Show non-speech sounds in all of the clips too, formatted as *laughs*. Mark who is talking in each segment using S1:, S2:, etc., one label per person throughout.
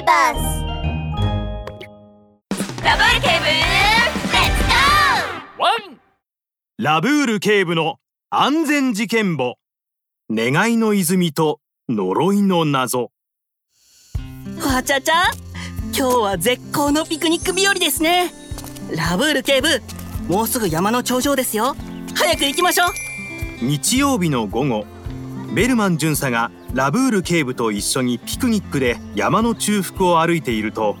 S1: ーバスラブール警部レッツゴー
S2: ワンラブール警部の安全事件簿。願いの泉と呪いの謎。
S3: わちゃちゃ今日は絶好のピクニック日和ですね。ラブール警部もうすぐ山の頂上ですよ。早く行きましょう。
S2: 日曜日の午後ベルマン巡査がラブール警部と一緒にピクニックで山の中腹を歩いていると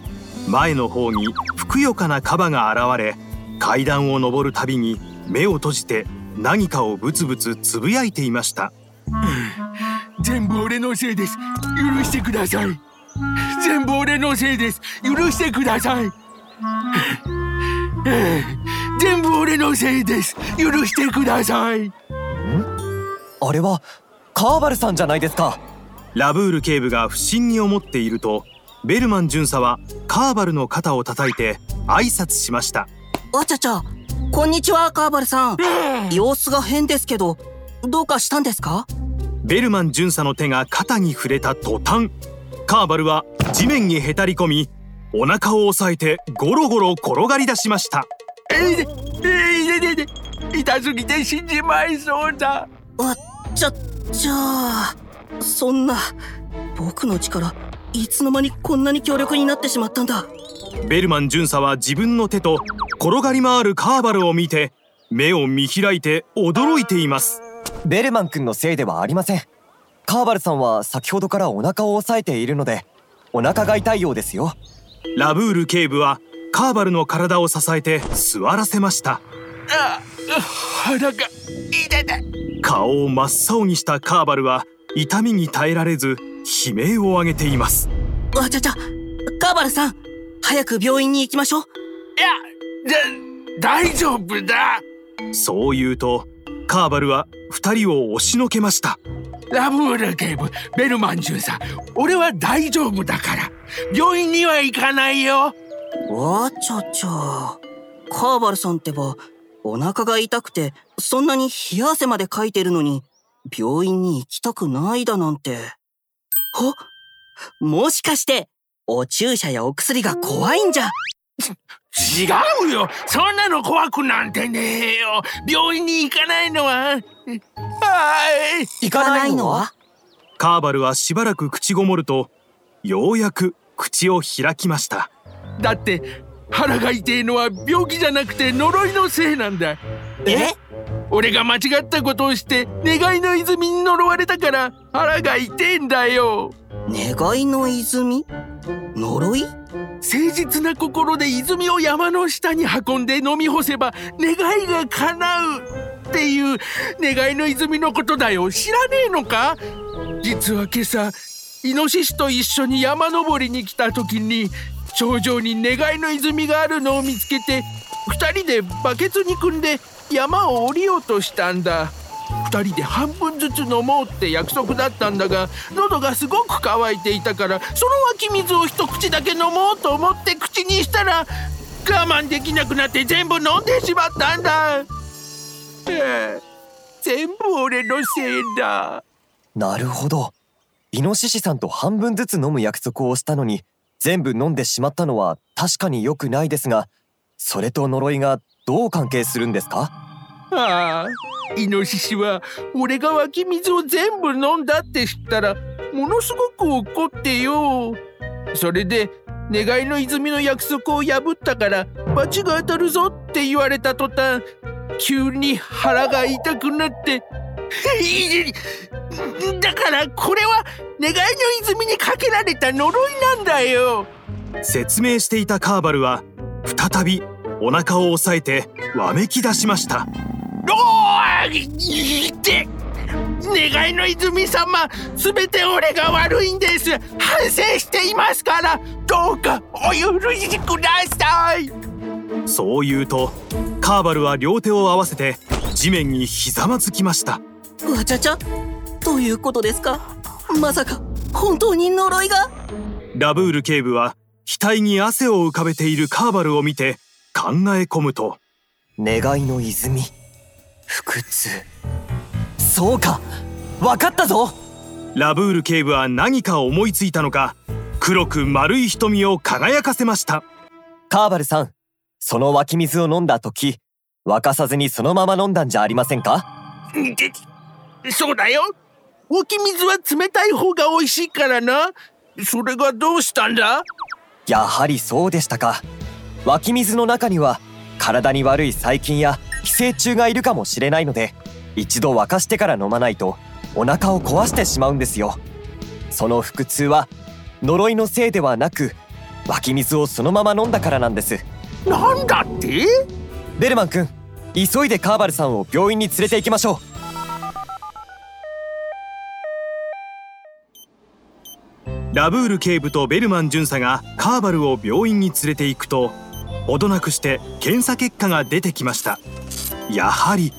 S2: 前の方にふくよかなカバが現れ階段を上るたびに目を閉じて何かをブツブツつぶやいていました。
S4: 全部俺のせいです。許してください。全部俺のせいです。許してください。全部俺のせいです許してください
S5: あれはカーバルさんじゃないですか。
S2: ラブール警部が不審に思っているとベルマン巡査はカーバルの肩を叩いて挨拶しました。
S3: わちゃちゃこんにちはカーバルさん。様子が変ですけどどうかしたんですか？
S2: ベルマン巡査の手が肩に触れた途端カーバルは地面にへたり込みお腹を押さえてゴロゴロ転がり出しました。
S4: えいでえいででで痛すぎて死んじまいそうだ
S3: わちゃじゃあそんな僕の力いつの間にこんなに強力になってしまったんだ？
S2: ベルマン巡査は自分の手と転がり回るカーバルを見て目を見開いて驚いています。
S5: ベルマン君のせいではありません。カーバルさんは先ほどからお腹を押さえているのでお腹が痛いようですよ。
S2: ラブール警部はカーバルの体を支えて座らせました。
S4: あ腹が痛いた
S2: 顔を真っ青にしたカーバルは痛みに耐えられず悲鳴を上げています。
S3: わちゃちゃカーバルさん早く病院に行きましょう。
S4: いやだ大丈夫だ。
S2: そう言うとカーバルは二人を押しのけました。
S4: ラブール警部ベルマン巡査俺は大丈夫だから。病院には行かないよ。
S3: わちゃちゃ。カーバルさんってばお腹が痛くてそんなに冷や汗までかいてるのに病院に行きたくないだなんて。ほもしかしてお注射やお薬が怖いんじゃ？
S4: 違うよ！そんなの怖くなんてねえよ！病院に行かないのは。はい。
S5: 行かないのは？
S2: カーバルはしばらく口ごもるとようやく口を開きました。
S4: だって腹が痛いのは病気じゃなくて呪いのせいなんだ。
S3: え？
S4: 俺が間違ったことをして願いの泉に呪われたから腹が痛いんだよ。
S3: 願いの泉？呪い？
S4: 誠実な心で泉を山の下に運んで飲み干せば願いが叶うっていう願いの泉のことだよ。知らねえのか？実は今朝イノシシと一緒に山登りに来た時に頂上に願いの泉があるのを見つけて2人でバケツに汲んで山を降りようとしたんだ。2人で半分ずつ飲もうって約束だったんだが喉がすごく渇いていたからその湧き水を一口だけ飲もうと思って口にしたら我慢できなくなって全部飲んでしまったんだ、ええ全部俺のせいだ。
S5: なるほど。イノシシさんと半分ずつ飲む約束をしたのに全部飲んでしまったのは確かに良くないですがそれと呪いがどう関係するんですか？
S4: ああイノシシは俺が湧き水を全部飲んだって知ったらものすごく怒ってよ。それで願いの泉の約束を破ったから罰が当たるぞって言われた途端急に腹が痛くなって *laughs* だからこれは願いの泉にかけられた呪いなんだよ。
S2: 説明していたカーバルは再びお腹を押さえてわめき出しました。
S4: おーいって願いの泉様すべて俺が悪いんです。反省していますからどうかお許しください。
S2: そう言うとカーバルは両手を合わせて地面にひざまずきました
S3: わちゃちゃどういうことですか？まさか本当に呪いが？
S2: ラブール警部は額に汗を浮かべているカーバルを見て考え込むと
S5: 願いの泉腹痛。そうかわかったぞ！
S2: ラブール警部は何か思いついたのか黒く丸い瞳を輝かせました。
S5: カーバルさんその湧き水を飲んだ時沸かさずにそのまま飲んだんじゃありませんか？
S4: そうだよ湧き水は冷たい方が美味しいからな。それがどうしたんだ？
S5: やはりそうでしたか。湧き水の中には体に悪い細菌や寄生虫がいるかもしれないので一度沸かしてから飲まないとお腹を壊してしまうんですよ。その腹痛は呪いのせいではなく湧き水をそのまま飲んだからなんです。
S4: なんだって？
S5: ベルマン君急いでカーバルさんを病院に連れて行きましょ
S2: うラブール警部とベルマン巡査がカーバルを病院に連れて行くとほどなくして検査結果が出てきました。やはり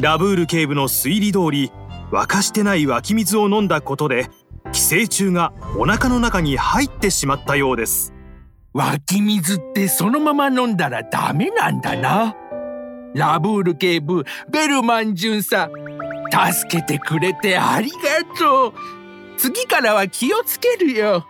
S2: ラブール警部の推理通り沸かしてない湧き水を飲んだことで寄生虫がお腹の中に入ってしまったようです。
S4: 湧き水ってそのまま飲んだらダメなんだな。ラブール警部ベルマン巡査助けてくれてありがとう。次からは気をつけるよ。